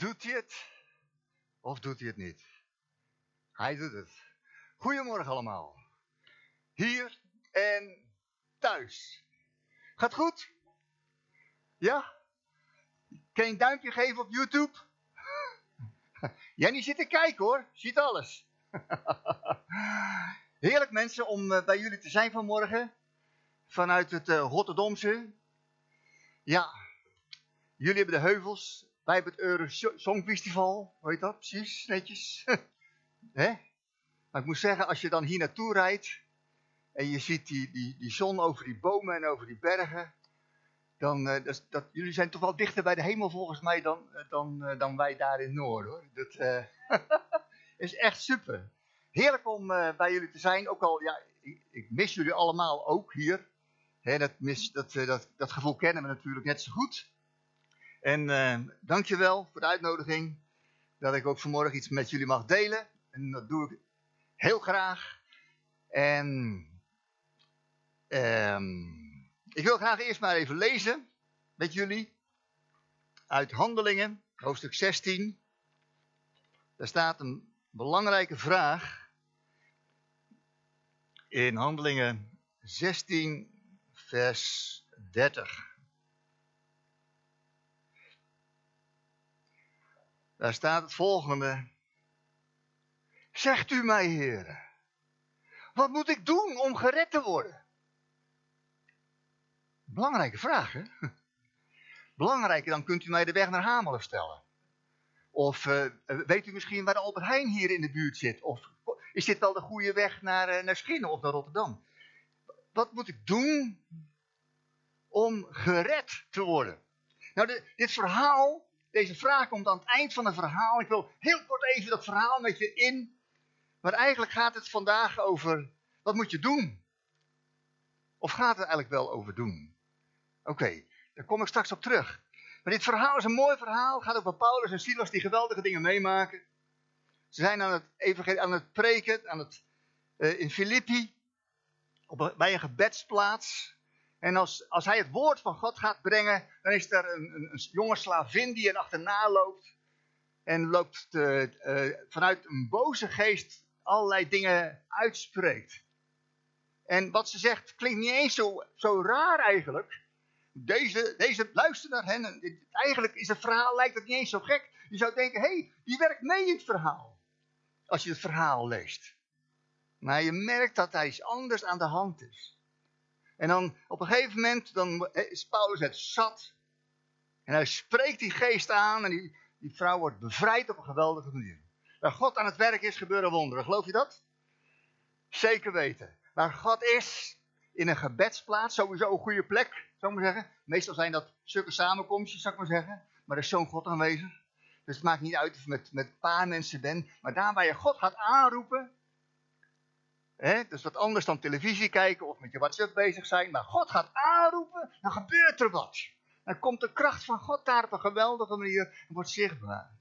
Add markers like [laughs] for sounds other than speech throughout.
Doet hij het? Of doet hij het niet? Hij doet het. Goedemorgen allemaal. Hier en thuis. Gaat goed? Ja? Kan je een duimpje geven op YouTube? Jenny zit te kijken hoor. Ziet alles. [laughs] Heerlijk mensen om eh, bij jullie te zijn vanmorgen. Vanuit het uh, Rotterdamse. Ja, jullie hebben de heuvels. Wij hebben het Euro Songfestival. Hoe heet dat? Precies, netjes. [laughs] Hè? Maar ik moet zeggen, als je dan hier naartoe rijdt. En je ziet die, die, die zon over die bomen en over die bergen. Dan, uh, dat, jullie zijn toch wel dichter bij de hemel volgens mij dan, dan, uh, dan wij daar in het noorden hoor. Dat [laughs] is echt super. Heerlijk om bij jullie te zijn. Ook al, ja, ik, mis jullie allemaal ook hier. He, dat, mis, dat, dat, dat gevoel kennen we natuurlijk net zo goed. En uh, dankjewel voor de uitnodiging. Dat ik ook vanmorgen iets met jullie mag delen. En dat doe ik heel graag. En um, ik wil graag eerst maar even lezen met jullie. Uit Handelingen, hoofdstuk 16. Daar staat een belangrijke vraag. In Handelingen 16, vers 30. Daar staat het volgende. Zegt u mij, heren, wat moet ik doen om gered te worden? Belangrijke vraag, hè? [laughs] Belangrijker dan kunt u mij de weg naar Hamelen stellen. Of uh, weet u misschien waar Albert Heijn hier in de buurt zit? Of is dit wel de goede weg naar, uh, naar Schinnen of naar Rotterdam? Wat moet ik doen om gered te worden? Nou, dit verhaal deze vraag komt aan het eind van het verhaal. Ik wil heel kort even dat verhaal met je in. Maar eigenlijk gaat het vandaag over, wat moet je doen? Of gaat het eigenlijk wel over doen? Oké, daar kom ik straks op terug. Maar dit verhaal is een mooi verhaal. Het gaat over Paulus en Silas die geweldige dingen meemaken. Ze zijn aan het, evangelie, aan het preken aan het, uh, in Filippi. Op, bij een gebedsplaats. En als, als hij het woord van God gaat brengen, dan is er een, een, een jonge slavin die er achterna loopt. En loopt te, uh, vanuit een boze geest allerlei dingen uitspreekt. En wat ze zegt klinkt niet eens zo, zo raar eigenlijk. Deze, deze luister naar hen. En eigenlijk is het verhaal, lijkt het niet eens zo gek. Je zou denken, hé, hey, die werkt mee in het verhaal. Als je het verhaal leest. Maar je merkt dat hij iets anders aan de hand is. En dan op een gegeven moment dan is Paulus het zat. En hij spreekt die geest aan en die, die vrouw wordt bevrijd op een geweldige manier. Waar God aan het werk is, gebeuren wonderen. Geloof je dat? Zeker weten. Waar God is, in een gebedsplaats, sowieso een goede plek, zou ik maar zeggen. Meestal zijn dat stukken samenkomstjes, zou ik maar zeggen. Maar er is zo'n God aanwezig. Dus het maakt niet uit of je met, met een paar mensen bent. Maar daar waar je God gaat aanroepen, He, dat is wat anders dan televisie kijken of met je WhatsApp bezig zijn. Maar God gaat aanroepen, dan gebeurt er wat. Dan komt de kracht van God daar op een geweldige manier en wordt zichtbaar.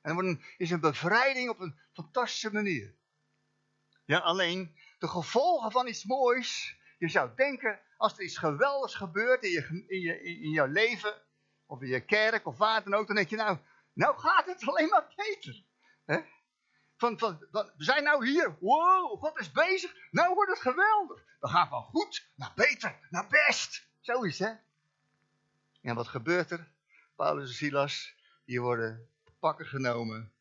En dan is een bevrijding op een fantastische manier. Ja, alleen de gevolgen van iets moois. Je zou denken, als er iets geweldigs gebeurt in, je, in, je, in jouw leven, of in je kerk, of waar dan ook, dan denk je, nou, nou gaat het [laughs] alleen maar beter. He? Van, van, we zijn nou hier. Wow, God is bezig. Nou wordt het geweldig. We gaan van goed naar beter, naar best. Zoiets, hè? En wat gebeurt er? Paulus en Silas, die worden pakken genomen.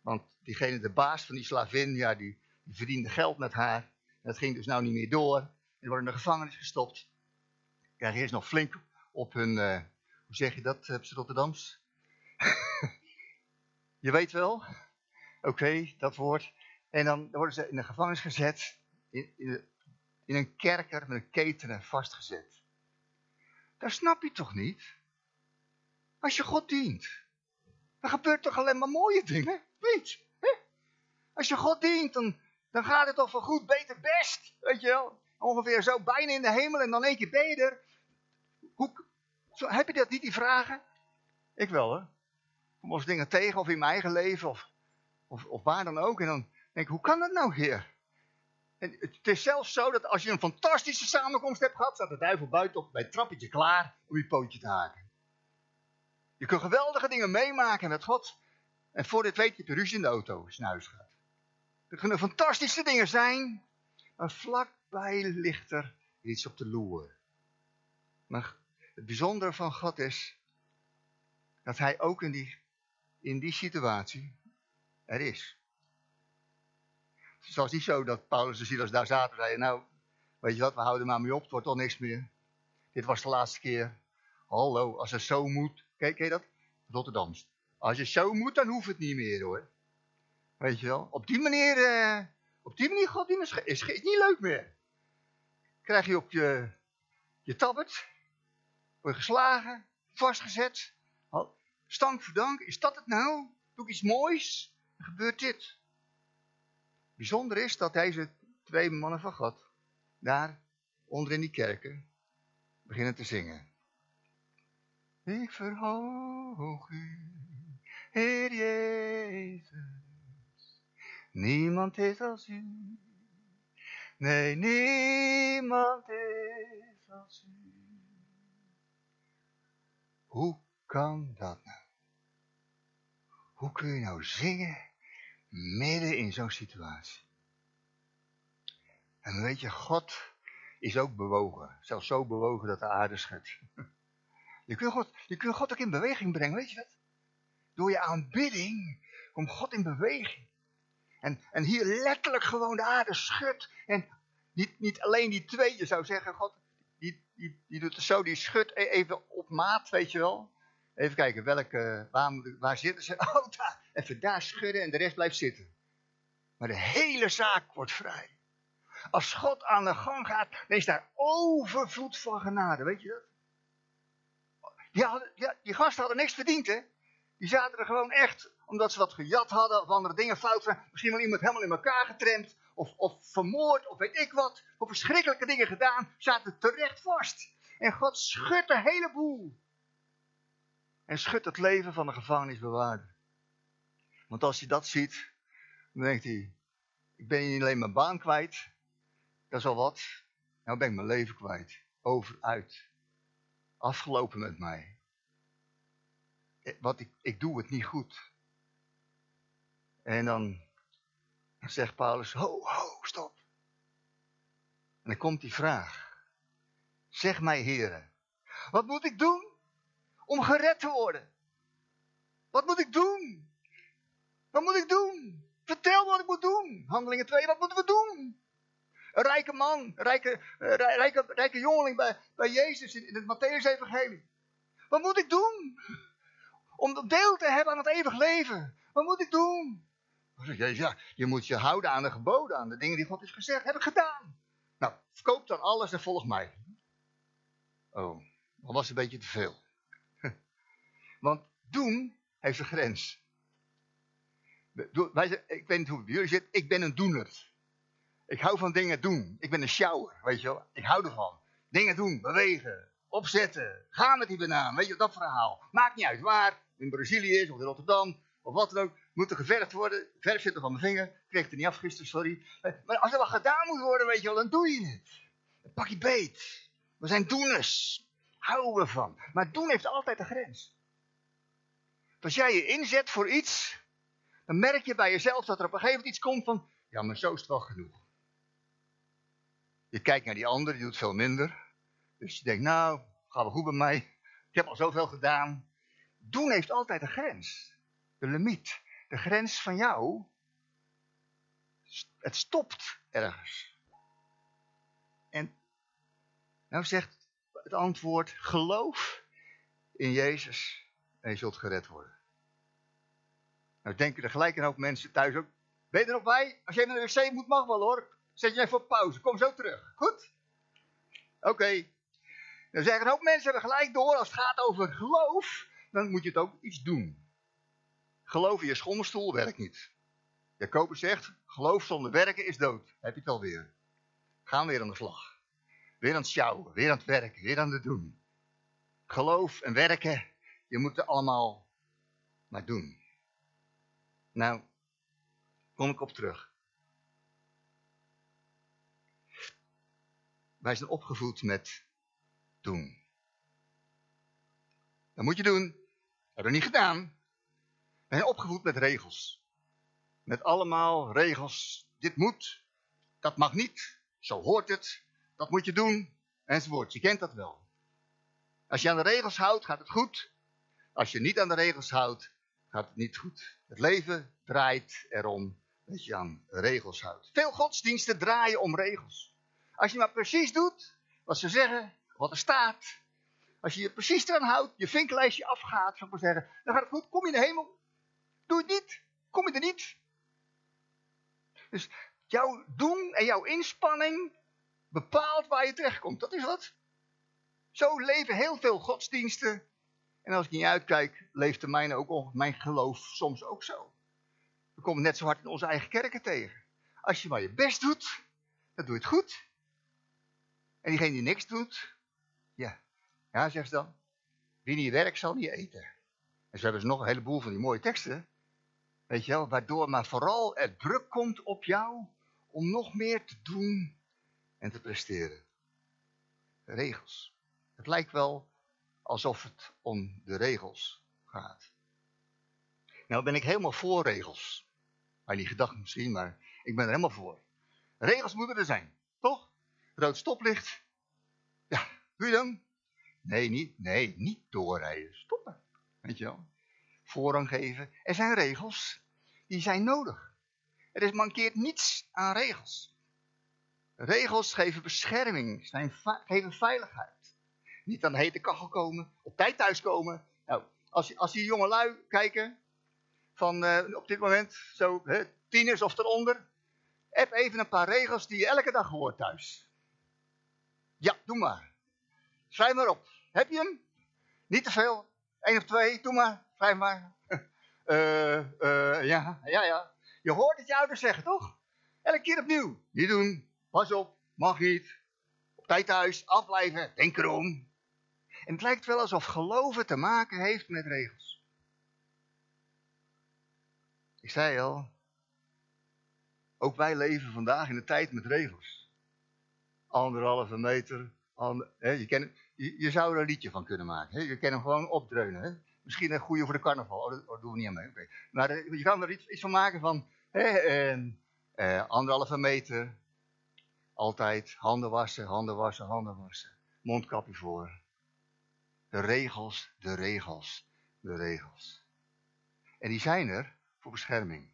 Want diegene, de baas van die slavin, ja, die, die verdiende geld met haar. En dat ging dus nou niet meer door. En die worden in de gevangenis gestopt. Krijgen eerst nog flink op hun, uh, hoe zeg je dat, op Rotterdams? [laughs] je weet wel, Oké, dat woord. En dan worden ze in de gevangenis gezet, in, in, een kerker met een ketenen vastgezet. Dat snap je toch niet? Als je God dient, dan gebeurt toch alleen maar mooie dingen? Niet? Hè? Als je God dient, dan, dan gaat het toch van goed, beter, best. Weet je wel? Ongeveer zo bijna in de hemel en dan één keer ben je er. Hoe, zo, heb je dat niet, die vragen? Ik wel, hè? Kom eens dingen tegen, of in mijn eigen leven, of of, of waar dan ook. En dan denk ik, hoe kan dat nou, Heer? En het is zelfs zo dat als je een fantastische samenkomst hebt gehad, staat de duivel buiten op bij het trappetje klaar om je pootje te haken. Je kunt geweldige dingen meemaken met God. En voor dit weet je, de ruzie in de auto huis gaat. Er kunnen fantastische dingen zijn, maar vlakbij ligt er iets op de loer. Maar het bijzondere van God is dat hij ook in die, in die situatie er is. Het was niet zo dat Paulus en Silas daar zaten en zeiden, nou, weet je wat, we houden maar mee op, het wordt toch niks meer. Dit was de laatste keer. Hallo, als het zo moet, kijk, kijk dat? Rotterdams. Als het zo moet, dan hoeft het niet meer hoor. Weet je wel, op die manier, uh, op die manier, God, is, is, is niet leuk meer. Krijg je op je, je tabbert, word je geslagen, vastgezet, stank voor dank, is dat het nou? Doe ik iets moois? Gebeurt dit. Bijzonder is dat deze twee mannen van God daar onder in die kerken beginnen te zingen. Ik verhoog u, Heer Jezus. Niemand is als u. Nee, niemand is als u. Hoe kan dat nou? Hoe kun je nou zingen midden in zo'n situatie? En weet je, God is ook bewogen. Zelfs zo bewogen dat de aarde schudt. [laughs] Je kunt God, je kunt God ook in beweging brengen, weet je dat? Door je aanbidding komt God in beweging. En, en hier letterlijk gewoon de aarde schudt. En niet, niet alleen die twee, je zou zeggen, God, die, die, die doet het zo, die schudt e-, even op maat, weet je wel. Even kijken, welke, waar, waar zitten ze? [laughs] Oh, daar, even daar schudden en de rest blijft zitten. Maar de hele zaak wordt vrij. Als God aan de gang gaat, dan is daar overvloed van genade, weet je dat? Die, hadden, die gasten hadden niks verdiend, hè? Die zaten er gewoon echt, omdat ze wat gejat hadden of andere dingen fout waren. Misschien wel iemand helemaal in elkaar getremd, of, of vermoord, of weet ik wat. Of verschrikkelijke dingen gedaan, zaten terecht vast. En God schudt hele boel en schudt het leven van de gevangenisbewaarder. Want als hij dat ziet, dan denkt hij, ik ben niet alleen mijn baan kwijt, dat is al wat, nou ben ik mijn leven kwijt, over, uit. Afgelopen met mij. Eh, wat ik, ik doe het niet goed. En dan zegt Paulus, ho, ho, stop. En dan komt die vraag. Zeg mij, heren, wat moet ik doen om gered te worden. Wat moet ik doen? Wat moet ik doen? Vertel wat ik moet doen. Handelingen 2, wat moeten we doen? Een rijke man, rijke, uh, rijke, rijke jongeling bij, bij Jezus in, het Matthäus-evangelie. Wat moet ik doen? Om deel te hebben aan het eeuwig leven. Wat moet ik doen? Jezus, ja, je moet je houden aan de geboden, aan de dingen die God heeft gezegd. Heb ik gedaan. Nou, verkoop dan alles en volg mij. Oh, dat was een beetje te veel. Want doen heeft een grens. Ik weet niet hoe het bij jullie zit. Ik ben een doener. Ik hou van dingen doen. Ik ben een shower, weet je wel. Ik hou ervan. Dingen doen, bewegen, opzetten. Gaan met die banaan, weet je dat verhaal. Maakt niet uit waar. In Brazilië is of in Rotterdam of wat dan ook. Moet er geverfd worden. Verf zit er van mijn vinger. Ik kreeg het er niet afgisteren, sorry. Maar als er wat gedaan moet worden, weet je wel, dan doe je het. Pak je beet. We zijn doeners. Houden we van. Maar doen heeft altijd een grens. Als jij je inzet voor iets, dan merk je bij jezelf dat er op een gegeven moment iets komt van, ja, maar zo is het wel genoeg. Je kijkt naar die ander, die doet veel minder. Dus je denkt, nou, gaat wel goed bij mij. Ik heb al zoveel gedaan. Doen heeft altijd een grens. De limiet. De grens van jou. Het stopt ergens. En nou zegt het antwoord, geloof in Jezus en je zult gered worden. Nou denken er gelijk een hoop mensen thuis ook. Ben je er nog bij? Als jij naar de wc moet, mag wel hoor. Zet je even op pauze, kom zo terug. Goed? Oké. Dan zeggen een hoop mensen hebben gelijk door, als het gaat over geloof, dan moet je het ook iets doen. Geloof in je schommelstoel werkt niet. Jacobus zegt, geloof zonder werken is dood. Heb je het alweer. Gaan weer aan de slag. Weer aan het sjouwen, weer aan het werken, weer aan het doen. Geloof en werken je moet het allemaal maar doen. Nou, kom ik op terug. Wij zijn opgevoed met doen. Dat moet je doen. Hebben we niet gedaan. We zijn opgevoed met regels. Met allemaal regels. Dit moet, dat mag niet, zo hoort het, dat moet je doen, enzovoort. Je kent dat wel. Als je aan de regels houdt, gaat het goed. Als je niet aan de regels houdt, gaat het niet goed. Het leven draait erom dat je aan regels houdt. Veel godsdiensten draaien om regels. Als je maar precies doet wat ze zeggen, wat er staat. Als je je precies eraan houdt, je vinklijstje afgaat, zou maar zeggen, dan gaat het goed. Kom je in de hemel. Doe het niet, kom je er niet. Dus jouw doen en jouw inspanning bepaalt waar je terechtkomt. Dat is wat. Zo leven heel veel godsdiensten. En als ik niet uitkijk, leeft de mijne ook, mijn geloof soms ook zo. We komen net zo hard in onze eigen kerken tegen. Als je maar je best doet, dan doe je het goed. En diegene die niks doet, ja, ja, zegt ze dan, wie niet werkt zal niet eten. En zo hebben ze nog een heleboel van die mooie teksten. Weet je wel, waardoor maar vooral er druk komt op jou om nog meer te doen en te presteren. Regels. Het lijkt wel alsof het om de regels gaat. Nou ben ik helemaal voor regels. Maar niet gedacht misschien, maar ik ben er helemaal voor. Regels moeten er zijn, toch? Rood stoplicht. Ja, je dan? Nee, niet, nee, niet doorrijden. Stoppen. Weet je wel? Voorrang geven. Er zijn regels. Die zijn nodig. Er is mankeert niets aan regels. Regels geven bescherming, geven veiligheid. Niet aan de hete kachel komen, op tijd thuiskomen. Nou, als, als die jonge lui kijken, van uh, op dit moment, zo hè, tieners of eronder, heb even een paar regels die je elke dag hoort thuis. Ja, doe maar. Schrijf maar op. Heb je hem? Niet te veel. Eén of twee, doe maar. Schrijf maar. Uh, [laughs] ja, ja, ja. Je hoort het je ouders zeggen, toch? Elke keer opnieuw. Niet doen. Pas op. Mag niet. Op tijd thuis. Afblijven. Denk erom. En het lijkt wel alsof geloven te maken heeft met regels. Ik zei al. Ook wij leven vandaag in de tijd met regels. Anderhalve meter. Hè, je, je, zou er een liedje van kunnen maken. Hè? Je kan hem gewoon opdreunen. Hè? Misschien een goede voor de carnaval. Oh, dat, doen we niet aan mee. Maar uh, je kan er iets, van maken van hè, uh, anderhalve meter. Altijd handen wassen, handen wassen, handen wassen. Mondkapje voor. De regels, de regels, de regels. En die zijn er voor bescherming.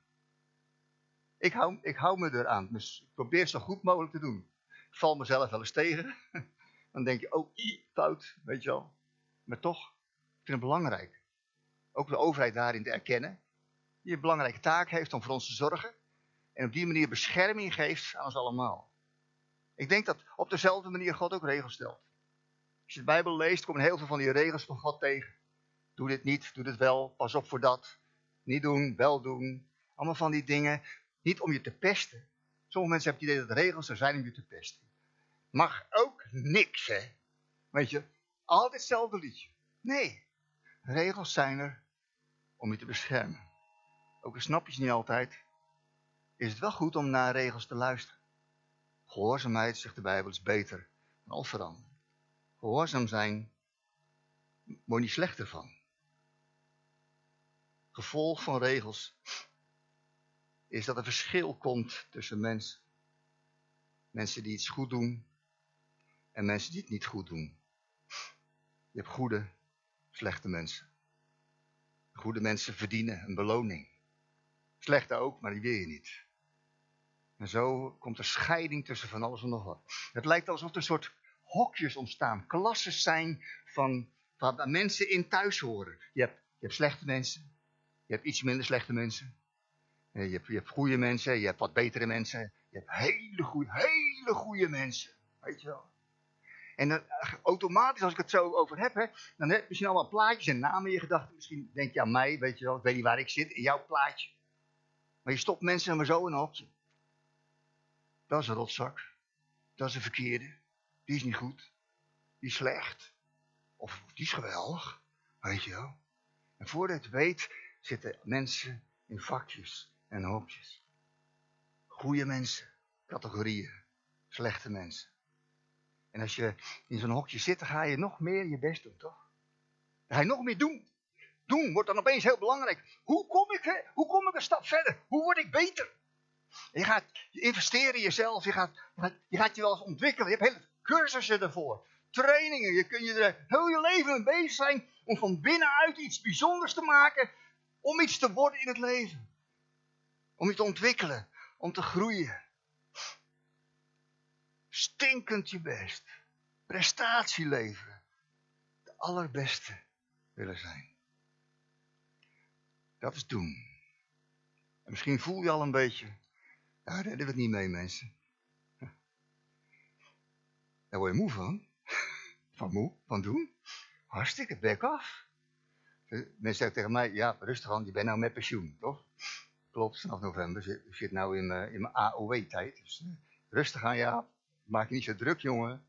Ik hou, ik hou me eraan. Dus ik probeer zo goed mogelijk te doen. Ik val mezelf wel eens tegen. [laughs] Dan denk je, oh, fout, weet je wel. Maar toch, ik vind het belangrijk. Ook de overheid daarin te erkennen. Die een belangrijke taak heeft om voor ons te zorgen. En op die manier bescherming geeft aan ons allemaal. Ik denk dat op dezelfde manier God ook regels stelt. Als je de Bijbel leest, komen heel veel van die regels van God tegen. Doe dit niet, doe dit wel, pas op voor dat. Niet doen, wel doen. Allemaal van die dingen. Niet om je te pesten. Sommige mensen hebben het idee dat regels er zijn om je te pesten. Mag ook niks, hè. Weet je, altijd hetzelfde liedje. Nee, regels zijn er om je te beschermen. Ook al snap je niet altijd, is het wel goed om naar regels te luisteren. Gehoorzaamheid, zegt de Bijbel, is beter dan offeranden. Gehoorzaam zijn, word niet slechter van. Gevolg van regels is dat er verschil komt tussen mensen. Mensen die iets goed doen en mensen die het niet goed doen. Je hebt goede, slechte mensen. Goede mensen verdienen een beloning. Slechte ook, maar die wil je niet. En zo komt er scheiding tussen van alles en nog wat. Het lijkt alsof er een soort hokjes ontstaan. Klassen zijn van waar mensen in thuis horen. Je hebt, je hebt slechte mensen. Je hebt iets minder slechte mensen. Je hebt, je goede mensen. Je hebt wat betere mensen. Je hebt hele goede, hele goede mensen. Weet je wel. En dan, eh, automatisch, als ik het zo over heb, dan heb je misschien allemaal plaatjes en namen in je gedachten. Misschien denk je aan mij, weet je wel. Ik weet niet waar ik zit, in jouw plaatje. Maar je stopt mensen maar zo in een hokje. Dat is een rotzak. Dat is een verkeerde. Die is niet goed. Die is slecht. Of die is geweldig. Weet je wel. En voordat je het weet, zitten mensen in vakjes en hokjes. Goede mensen, categorieën. Slechte mensen. En als je in zo'n hokje zit, dan ga je nog meer je best doen, toch? Dan ga je nog meer doen. doen wordt dan opeens heel belangrijk. Hoe kom ik, hoe kom ik een stap verder? Hoe word ik beter? Je gaat investeren in jezelf. Je gaat, je gaat je wel eens ontwikkelen. Je hebt hele cursussen ervoor. Trainingen. Je kun je er heel je leven mee bezig zijn om van binnenuit iets bijzonders te maken. Om iets te worden in het leven. Om je te ontwikkelen. Om te groeien. Stinkend je best. Prestatie leveren. De allerbeste willen zijn. Dat is doen. En misschien voel je al een beetje daar redden we het niet mee, mensen. Daar word je moe van. [laughs] Van moe, van doen. Hartstikke, bek af. Mensen zeggen tegen mij, ja, rustig aan, je bent nou met pensioen, toch? Klopt, vanaf november. Ik zit nou in, in mijn AOW-tijd. Dus uh, rustig aan, ja. Maak je niet zo druk, jongen.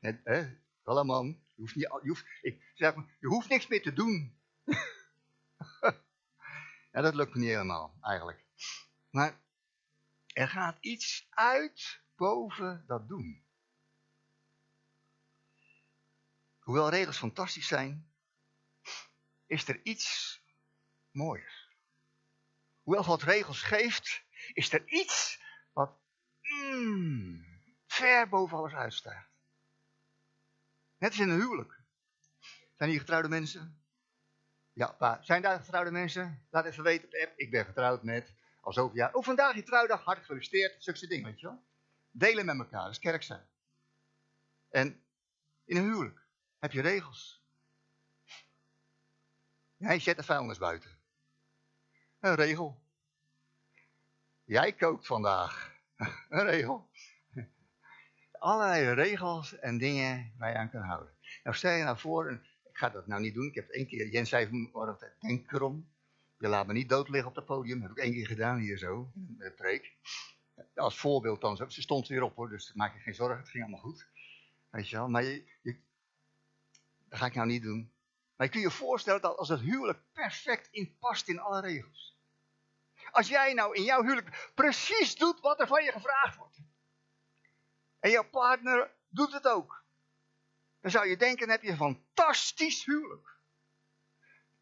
Hè? Wel man. Je hoeft, niet, je, hoeft, ik zeg, je hoeft niks meer te doen. [laughs] ja, dat lukt me niet helemaal, eigenlijk. Maar er gaat iets uit boven dat doen. Hoewel regels fantastisch zijn, is er iets mooiers. Hoewel God regels geeft, is er iets wat mm, ver boven alles uitstijgt. Net als in een huwelijk. Zijn hier getrouwde mensen? Ja, zijn daar getrouwde mensen? Laat even weten op de app. Ik ben getrouwd met al zoveel jaar. Vandaag je trouwdag, hartelijk gefeliciteerd. Zulke dingen, weet je wel. Delen met elkaar, dat is kerk zijn. En in een huwelijk heb je regels. Jij zet de vuilnis buiten. Een regel. Jij kookt vandaag. [laughs] Een regel. Allerlei regels en dingen waar je aan kan houden. Nou stel je nou voor, ik ga dat nou niet doen. Ik heb één keer, Jens zei vanmorgen, denk erom. Je laat me niet dood liggen op het podium. Dat heb ik één keer gedaan hier zo, met de preek. Als voorbeeld dan. Ze stond weer op hoor, dus maak je geen zorgen. Het ging allemaal goed. Weet je wel. Maar je, dat ga ik nou niet doen. Maar je kunt je voorstellen dat als het huwelijk perfect in past in alle regels. Als jij nou in jouw huwelijk precies doet wat er van je gevraagd wordt. En jouw partner doet het ook. Dan zou je denken, heb je een fantastisch huwelijk.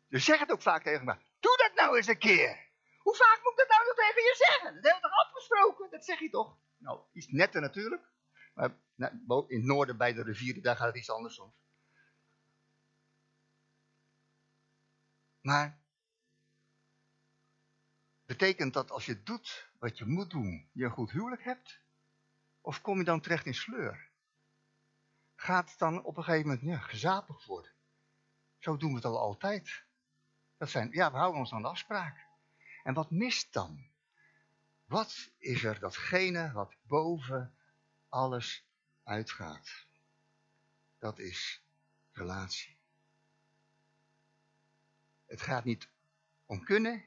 Dus zeg het ook vaak tegen me. Doe dat nou eens een keer. Hoe vaak moet ik dat nou nog tegen je zeggen? Dat hebben we toch afgesproken? Dat zeg je toch? Nou, iets netter natuurlijk. Maar in het noorden bij de rivieren, daar gaat het iets anders soms. Maar betekent dat als je doet wat je moet doen, je een goed huwelijk hebt? Of kom je dan terecht in sleur? Gaat het dan op een gegeven moment ja, gezapig worden? Zo doen we het al altijd. Dat zijn, ja, we houden ons aan de afspraak. En wat mist dan? Wat is er datgene wat boven alles uitgaat? Dat is relatie. Het gaat niet om kunnen,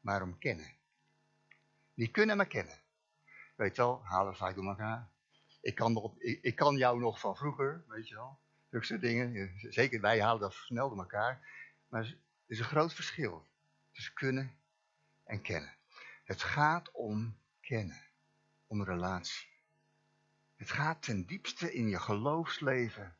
maar om kennen. Niet kunnen, maar kennen. Weet je wel, halen we vaak door elkaar. Ik kan, ik, kan jou nog van vroeger, weet je wel. Zulke dingen. Zeker wij halen dat snel door elkaar. Maar er is een groot verschil tussen kunnen en kennen. Het gaat om kennen, om relatie. Het gaat ten diepste in je geloofsleven,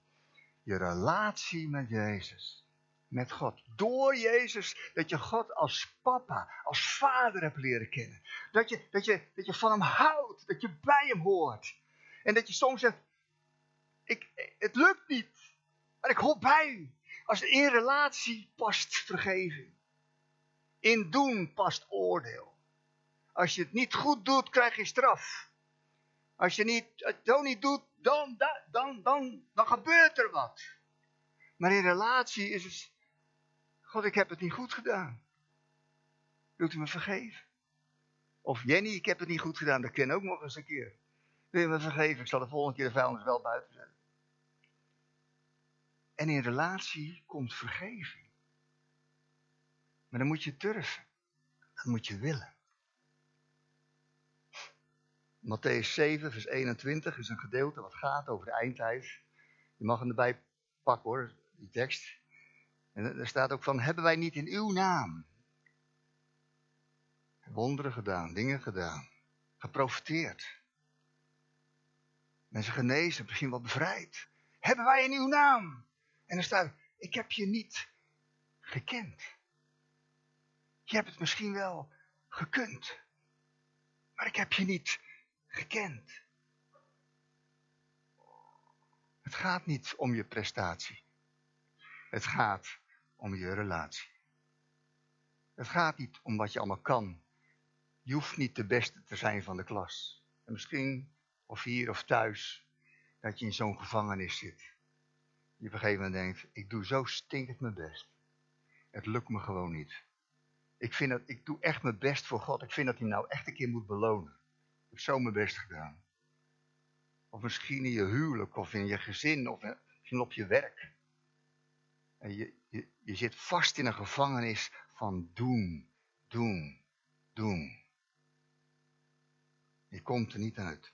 je relatie met Jezus, met God. Door Jezus, dat je God als papa, als vader hebt leren kennen. Dat je, dat je, dat je van hem houdt, dat je bij hem hoort. En dat je soms zegt, ik, het lukt niet, maar ik hoor bij u. Als in relatie past vergeving. In doen past oordeel. Als je het niet goed doet, krijg je straf. Als je niet, het zo niet doet, dan, dan, dan, dan gebeurt er wat. Maar in relatie is het, God, ik heb het niet goed gedaan. Wilt u me vergeven? Of Jenny, ik heb het niet goed gedaan, dat ken ook nog eens een keer. Wil je me vergeven? Ik zal de volgende keer de vuilnis wel buiten zetten. En in relatie komt vergeving. Maar dan moet je durven. Dan moet je willen. Matthäus 7, vers 21 is een gedeelte wat gaat over de eindtijd. Je mag hem erbij pakken hoor, die tekst. En er staat ook van, hebben wij niet in uw naam wonderen gedaan, dingen gedaan, geprofiteerd. Mensen genezen, misschien wel bevrijd. Hebben wij in uw naam en er staat, ik heb je niet gekend. Je hebt het misschien wel gekund. Maar ik heb je niet gekend. Het gaat niet om je prestatie. Het gaat om je relatie. Het gaat niet om wat je allemaal kan. Je hoeft niet de beste te zijn van de klas. En misschien, of hier of thuis, dat je in zo'n gevangenis zit. Je op een gegeven moment denkt, ik doe zo stinkend mijn best. Het lukt me gewoon niet. Ik, vind dat, ik doe echt mijn best voor God. Ik vind dat hij nou echt een keer moet belonen. Ik heb zo mijn best gedaan. Of misschien in je huwelijk, of in je gezin, of misschien op je werk. En je, je, je zit vast in een gevangenis van doen, doen, doen. Je komt er niet uit.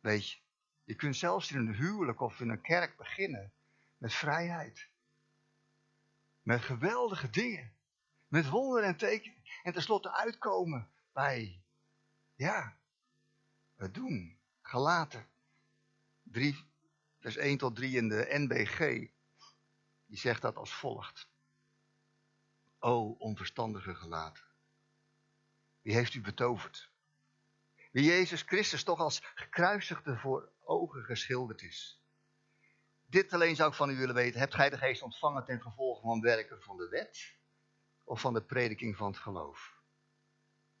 Weet je, je kunt zelfs in een huwelijk of in een kerk beginnen met vrijheid. Met geweldige dingen. Met wonderen en tekenen. En tenslotte uitkomen bij, ja, het doen. Gelaten. 3, vers 1 tot 3 in de NBG. Die zegt dat als volgt. O onverstandige gelaten. Wie heeft u betoverd? Wie Jezus Christus toch als gekruisigde voor ogen geschilderd is. Dit alleen zou ik van u willen weten. Hebt gij de geest ontvangen ten gevolge van werken van de wet? Of van de prediking van het geloof?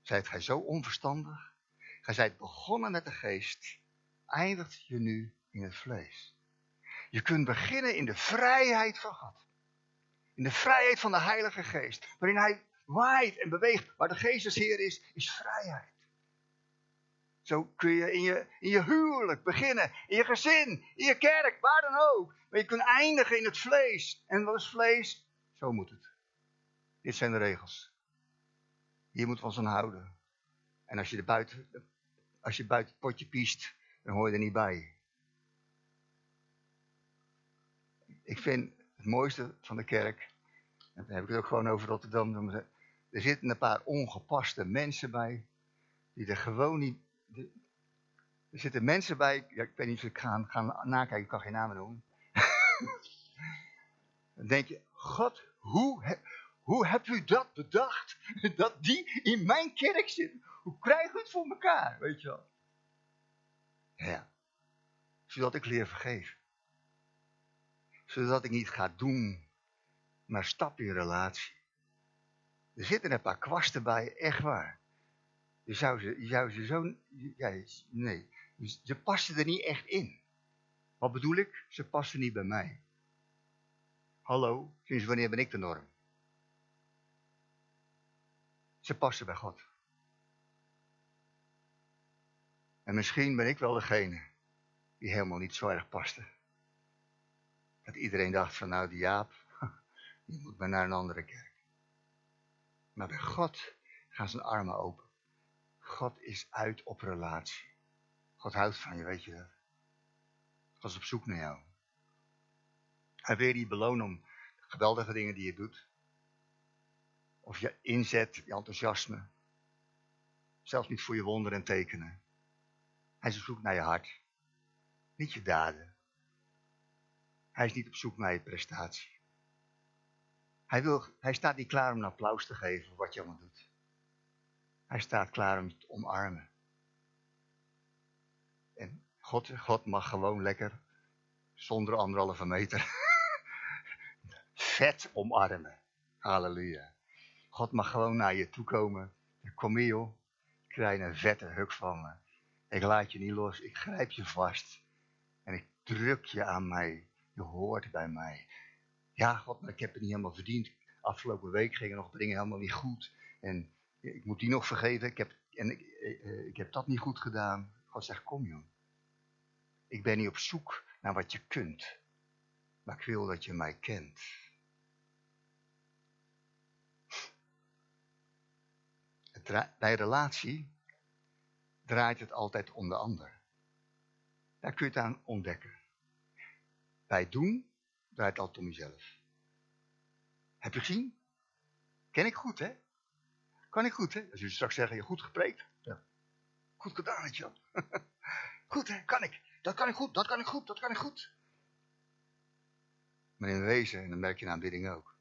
Zijt gij zo onverstandig? Gij zijt begonnen met de geest. Eindigt je nu in het vlees. Je kunt beginnen in de vrijheid van God. In de vrijheid van de Heilige Geest. Waarin Hij waait en beweegt. Waar de Geest Heer is, is vrijheid. Zo kun je in, je in je huwelijk beginnen, in je gezin, in je kerk, waar dan ook. Maar je kunt eindigen in het vlees. En wat is vlees? Zo moet het. Dit zijn de regels. Hier moet we ons aan houden. En als je, er buiten, als je buiten het potje piest, dan hoor je er niet bij. Ik vind het mooiste van de kerk, en dan heb ik het ook gewoon over Rotterdam, er zitten een paar ongepaste mensen bij, die er gewoon niet er zitten mensen bij, ja, ik weet niet of ik ga gaan nakijken, ik kan geen namen noemen. [laughs] Dan denk je, God, hoe, hoe hebt u dat bedacht? [laughs] Dat die in mijn kerk zit. Hoe krijgen we het voor elkaar, weet je wel? Ja, zodat ik leer vergeven. Zodat ik niet ga doen, maar stap in relatie. Er zitten een paar kwasten bij, echt waar. Je zou ze, je zou ze zo... Nee, ze passen er niet echt in. Wat bedoel ik? Ze passen niet bij mij. Hallo, sinds wanneer ben ik de norm? Ze passen bij God. En misschien ben ik wel degene die helemaal niet zo erg paste. Dat iedereen dacht van nou die Jaap, [laughs] die moet maar naar een andere kerk. Maar bij God gaan zijn armen open. God is uit op relatie. God houdt van je, weet je dat? God is op zoek naar jou. Hij wil je belonen om de geweldige dingen die je doet. Of je inzet, je enthousiasme. Zelfs niet voor je wonderen en tekenen. Hij is op zoek naar je hart. Niet je daden. Hij is niet op zoek naar je prestatie. Hij, wil, hij staat niet klaar om applaus te geven voor wat je allemaal doet. Hij staat klaar om je te omarmen. En God, God mag gewoon lekker, zonder anderhalve meter, [laughs] vet omarmen. Halleluja. God mag gewoon naar je toe komen. Kom hier joh, ik krijg een vette huk van me. Ik laat je niet los, ik grijp je vast. En ik druk je aan mij. Je hoort bij mij. Ja, God, maar ik heb het niet helemaal verdiend. Afgelopen week gingen nog dingen helemaal niet goed. En ik moet die nog vergeven. Ik heb, en ik, eh, ik heb dat niet goed gedaan. God zegt, kom joh. Ik ben niet op zoek naar wat je kunt. Maar ik wil dat je mij kent. bij relatie draait het altijd om de ander. Daar kun je het aan ontdekken. Bij doen draait het altijd om jezelf. Heb je gezien? Ken ik goed, hè? Kan ik goed, hè? Als jullie straks zeggen, je goed gepreekt. Ja. Goed gedaan, Jan. [laughs] goed, hè? Kan ik. Dat kan ik goed, dat kan ik goed, dat kan ik goed. Maar in wezen, en dan merk je na aanbidding ook.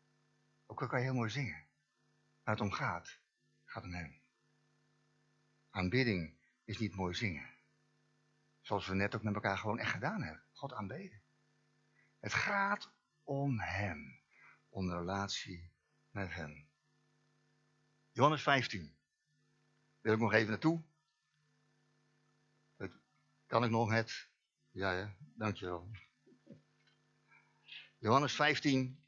Ook al kan je heel mooi zingen. Waar het om gaat, gaat om hem. Aanbidding is niet mooi zingen. Zoals we net ook met elkaar gewoon echt gedaan hebben. God aanbeden. Het gaat om hem. Om de relatie met hem. Johannes 15. Wil ik nog even naartoe? Kan ik nog net? Ja, ja, dankjewel. Johannes 15.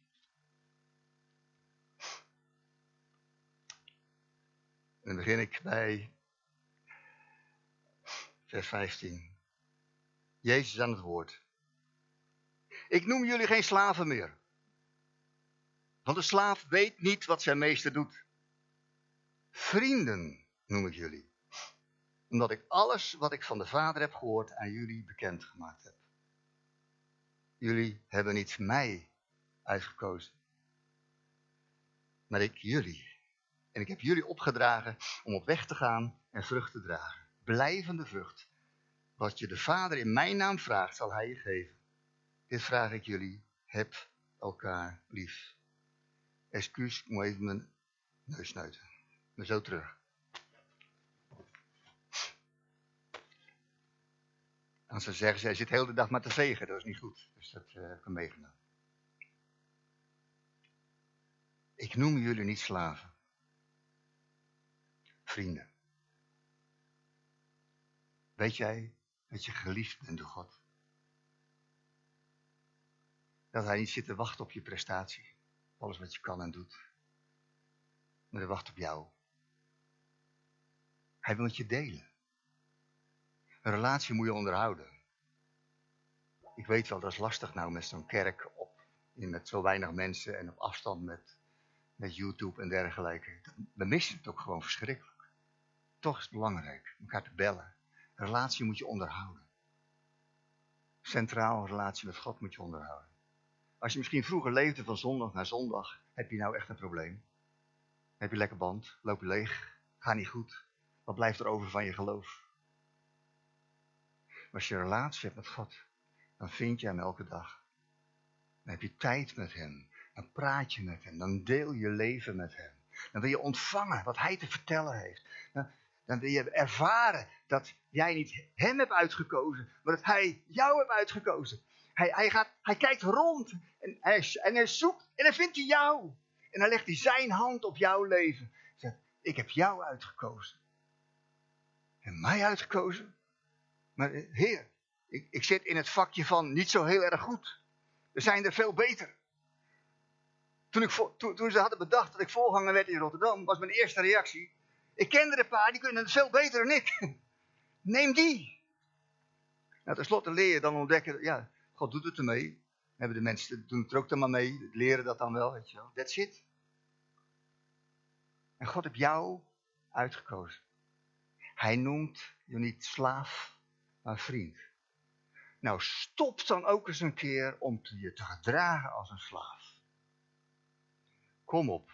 En dan begin ik bij vers 15. Jezus aan het woord. Ik noem jullie geen slaven meer. Want de slaaf weet niet wat zijn meester doet. Vrienden noem ik jullie. Omdat ik alles wat ik van de Vader heb gehoord aan jullie bekendgemaakt heb. Jullie hebben niet mij uitgekozen, maar ik jullie. En ik heb jullie opgedragen om op weg te gaan en vrucht te dragen. Blijvende vrucht. Wat je de Vader in mijn naam vraagt, zal hij je geven. Dit vraag ik jullie. Heb elkaar lief. Excuus, ik moet even mijn neus snuiten. Maar zo terug. Als ze zeggen, zij zit de hele dag maar te vegen, dat is niet goed. Dus dat uh, heb ik meegenomen. Ik noem jullie niet slaven. Vrienden. Weet jij dat je geliefd bent door God? Dat hij niet zit te wachten op je prestatie. Alles wat je kan en doet. Maar hij wacht op jou. Hij wil met je delen. Een relatie moet je onderhouden. Ik weet wel, dat is lastig nou met zo'n kerk op, met zo weinig mensen en op afstand met, met YouTube en dergelijke. We missen het ook gewoon verschrikkelijk. Toch is het belangrijk, elkaar te bellen. Een relatie moet je onderhouden. Centraal een relatie met God moet je onderhouden. Als je misschien vroeger leefde van zondag naar zondag, heb je nou echt een probleem. Heb je lekker band, loop je leeg, ga niet goed. Wat blijft er over van je geloof? als je een relatie hebt met God, dan vind je hem elke dag. Dan heb je tijd met hem. Dan praat je met hem. Dan deel je leven met hem. Dan wil je ontvangen wat hij te vertellen heeft. Dan, dan wil je ervaren dat jij niet hem hebt uitgekozen, maar dat hij jou hebt uitgekozen. Hij, hij, gaat, hij kijkt rond en hij, en hij zoekt en dan vindt hij jou. En dan legt hij zijn hand op jouw leven. Zegt, ik heb jou uitgekozen. En mij uitgekozen? Maar eh, heer, ik, ik zit in het vakje van niet zo heel erg goed. Er zijn er veel beter. Toen, ik, toen, ze hadden bedacht dat ik volganger werd in Rotterdam, was mijn eerste reactie. Ik kende een paar, die kunnen het veel beter dan ik. [laughs] Neem die. Nou, ten slotte leer je dan ontdekken, ja, God doet het ermee. Hebben de mensen doen het er ook dan maar mee, leren dat dan wel, weet je wel. That's it. En God heeft jou uitgekozen. Hij noemt je niet slaaf, maar vriend. Nou, stop dan ook eens een keer om je te gedragen als een slaaf. Kom op.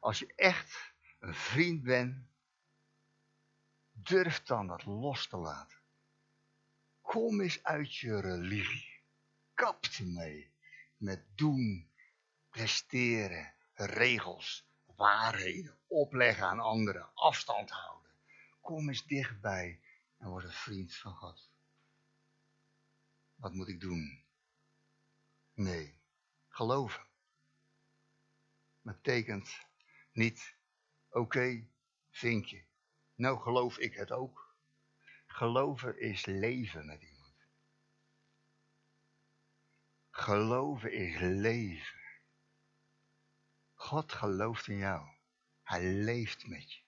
Als je echt een vriend bent, durf dan dat los te laten. Kom eens uit je religie. Kap ermee met doen, presteren, regels, waarheden, opleggen aan anderen, afstand houden. Kom eens dichtbij en word een vriend van God. Wat moet ik doen? Nee, geloven. Betekent niet, oké, vind je. Nou geloof ik het ook. Geloven is leven met iemand. Geloven is leven. God gelooft in jou. Hij leeft met je.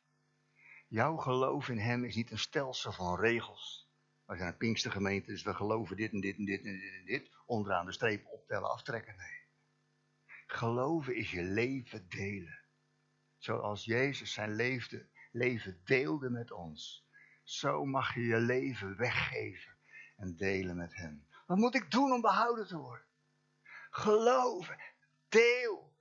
Jouw geloof in hem is niet een stelsel van regels. We zijn een Pinkstergemeente, dus we geloven dit en dit en dit en dit en dit. Onderaan de streep optellen, aftrekken. Nee. Geloven is je leven delen. Zoals Jezus zijn leven deelde met ons. Zo mag je je leven weggeven en delen met hem. Wat moet ik doen om behouden te worden? Geloven, deel.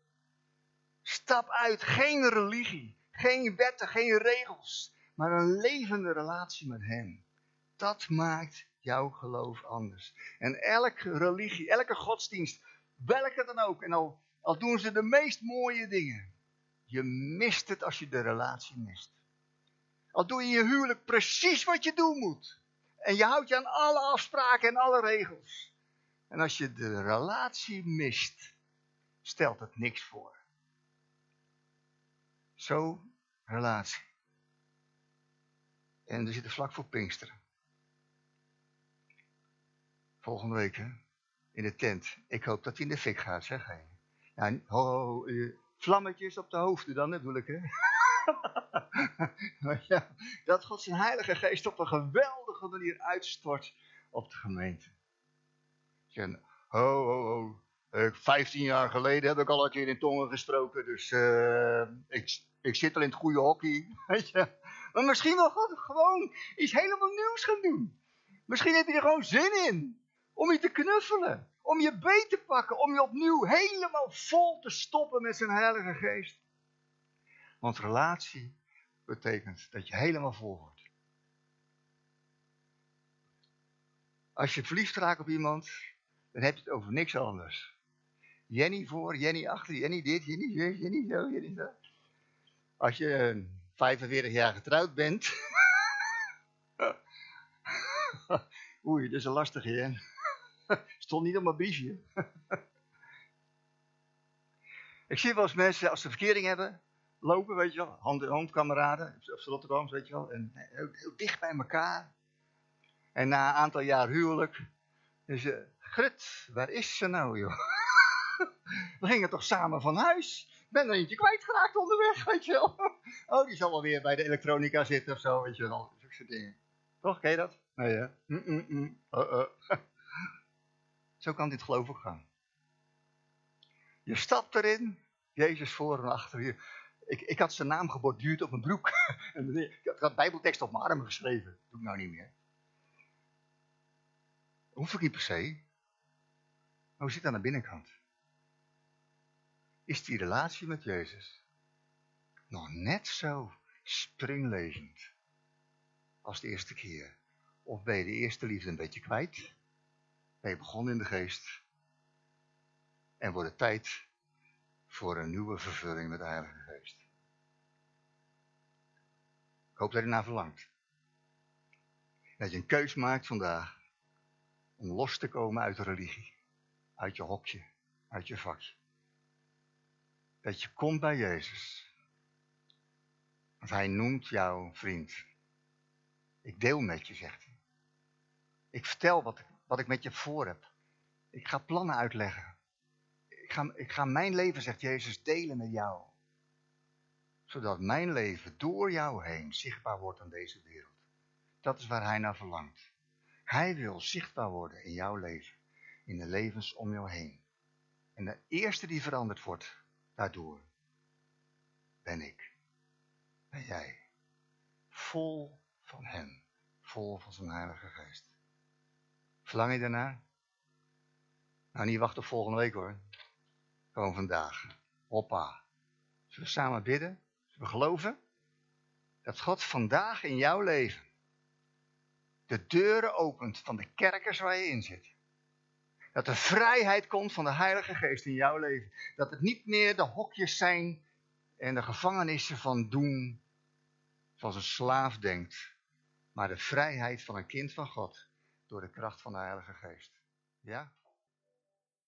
Stap uit, geen religie, geen wetten, geen regels, maar een levende relatie met hem. Dat maakt jouw geloof anders. En elke religie, elke godsdienst, welke dan ook, en al Al doen ze de meest mooie dingen. Je mist het als je de relatie mist. Al doe je je huwelijk precies wat je doen moet. En je houdt je aan alle afspraken en alle regels. En als je de relatie mist, stelt het niks voor. Zo, relatie. En we zitten vlak voor Pinksteren. Volgende week, hè? In de tent. Ik hoop dat hij in de fik gaat, zeg hij. Nou, ho, ho, vlammetjes op de hoofden dan, natuurlijk, hè? [laughs] ja, dat God zijn heilige geest op een geweldige manier uitstort op de gemeente. Zeg, ho, ho, ho. Vijftien jaar geleden heb ik al een keer in tongen gesproken, dus uh, ik, ik zit al in het goede hockey. [laughs] Maar misschien wil God gewoon iets helemaal nieuws gaan doen. Misschien heb je er gewoon zin in. Om je te knuffelen. Om je beet te pakken. Om je opnieuw helemaal vol te stoppen met zijn heilige geest. Want relatie betekent dat je helemaal vol wordt. Als je verliefd raakt op iemand, dan heb je het over niks anders. Jenny voor, Jenny achter, Jenny dit, Jenny zo, Jenny zo, Jenny zo. Als je 45 jaar getrouwd bent. [laughs] Oei, dat is een lastige, hè? Stond niet op mijn briefje. Ik zie wel eens mensen, als ze verkering hebben, lopen, weet je wel, hand in hand, kameraden, of Rotterdam, weet je wel, en heel, heel, dicht bij elkaar. En na een aantal jaar huwelijk, is ze, waar is ze nou, joh? [laughs] We gingen toch samen van huis? ben er eentje kwijtgeraakt onderweg, weet je wel. [laughs] Oh, die zal wel weer bij de elektronica zitten of zo, weet je wel. Zulke dingen. Toch, ken je dat? Nee, hè? Mm -mm -mm. Uh -uh. [laughs] Zo kan dit geloof ook gaan. Je stapt erin, Jezus voor en achter je. Ik, ik had zijn naam geborduurd op mijn broek. [laughs] ik had bijbeltekst op mijn armen geschreven. Dat doe ik nou niet meer. Hoef ik niet per se. Maar hoe zit dat aan de binnenkant? Is die relatie met Jezus nog net zo springlevend als de eerste keer? Of ben je de eerste liefde een beetje kwijt? Ben je begonnen in de geest? En wordt het tijd voor een nieuwe vervulling met de Heilige Geest? Ik hoop dat je naar verlangt. Dat je een keus maakt vandaag om los te komen uit de religie. Uit je hokje, uit je vakje. Dat je komt bij Jezus. Want hij noemt jou vriend. Ik deel met je, zegt hij. Ik vertel wat, wat ik met je voor heb. Ik ga plannen uitleggen. Ik ga, mijn leven, zegt Jezus, delen met jou. Zodat mijn leven door jou heen zichtbaar wordt aan deze wereld. Dat is waar hij naar verlangt. Hij wil zichtbaar worden in jouw leven. In de levens om jou heen. En de eerste die veranderd wordt daardoor, ben ik. Ben jij. Vol van hem. Vol van zijn heilige geest. Verlang je daarnaar? Nou, niet wachten op volgende week hoor. Gewoon vandaag. Hoppa. Zullen we samen bidden? Zullen we geloven? Dat God vandaag in jouw leven de deuren opent van de kerkers waar je in zit. Dat er vrijheid komt van de Heilige Geest in jouw leven. Dat het niet meer de hokjes zijn en de gevangenissen van doen zoals een slaaf denkt. Maar de vrijheid van een kind van God door de kracht van de Heilige Geest. Ja?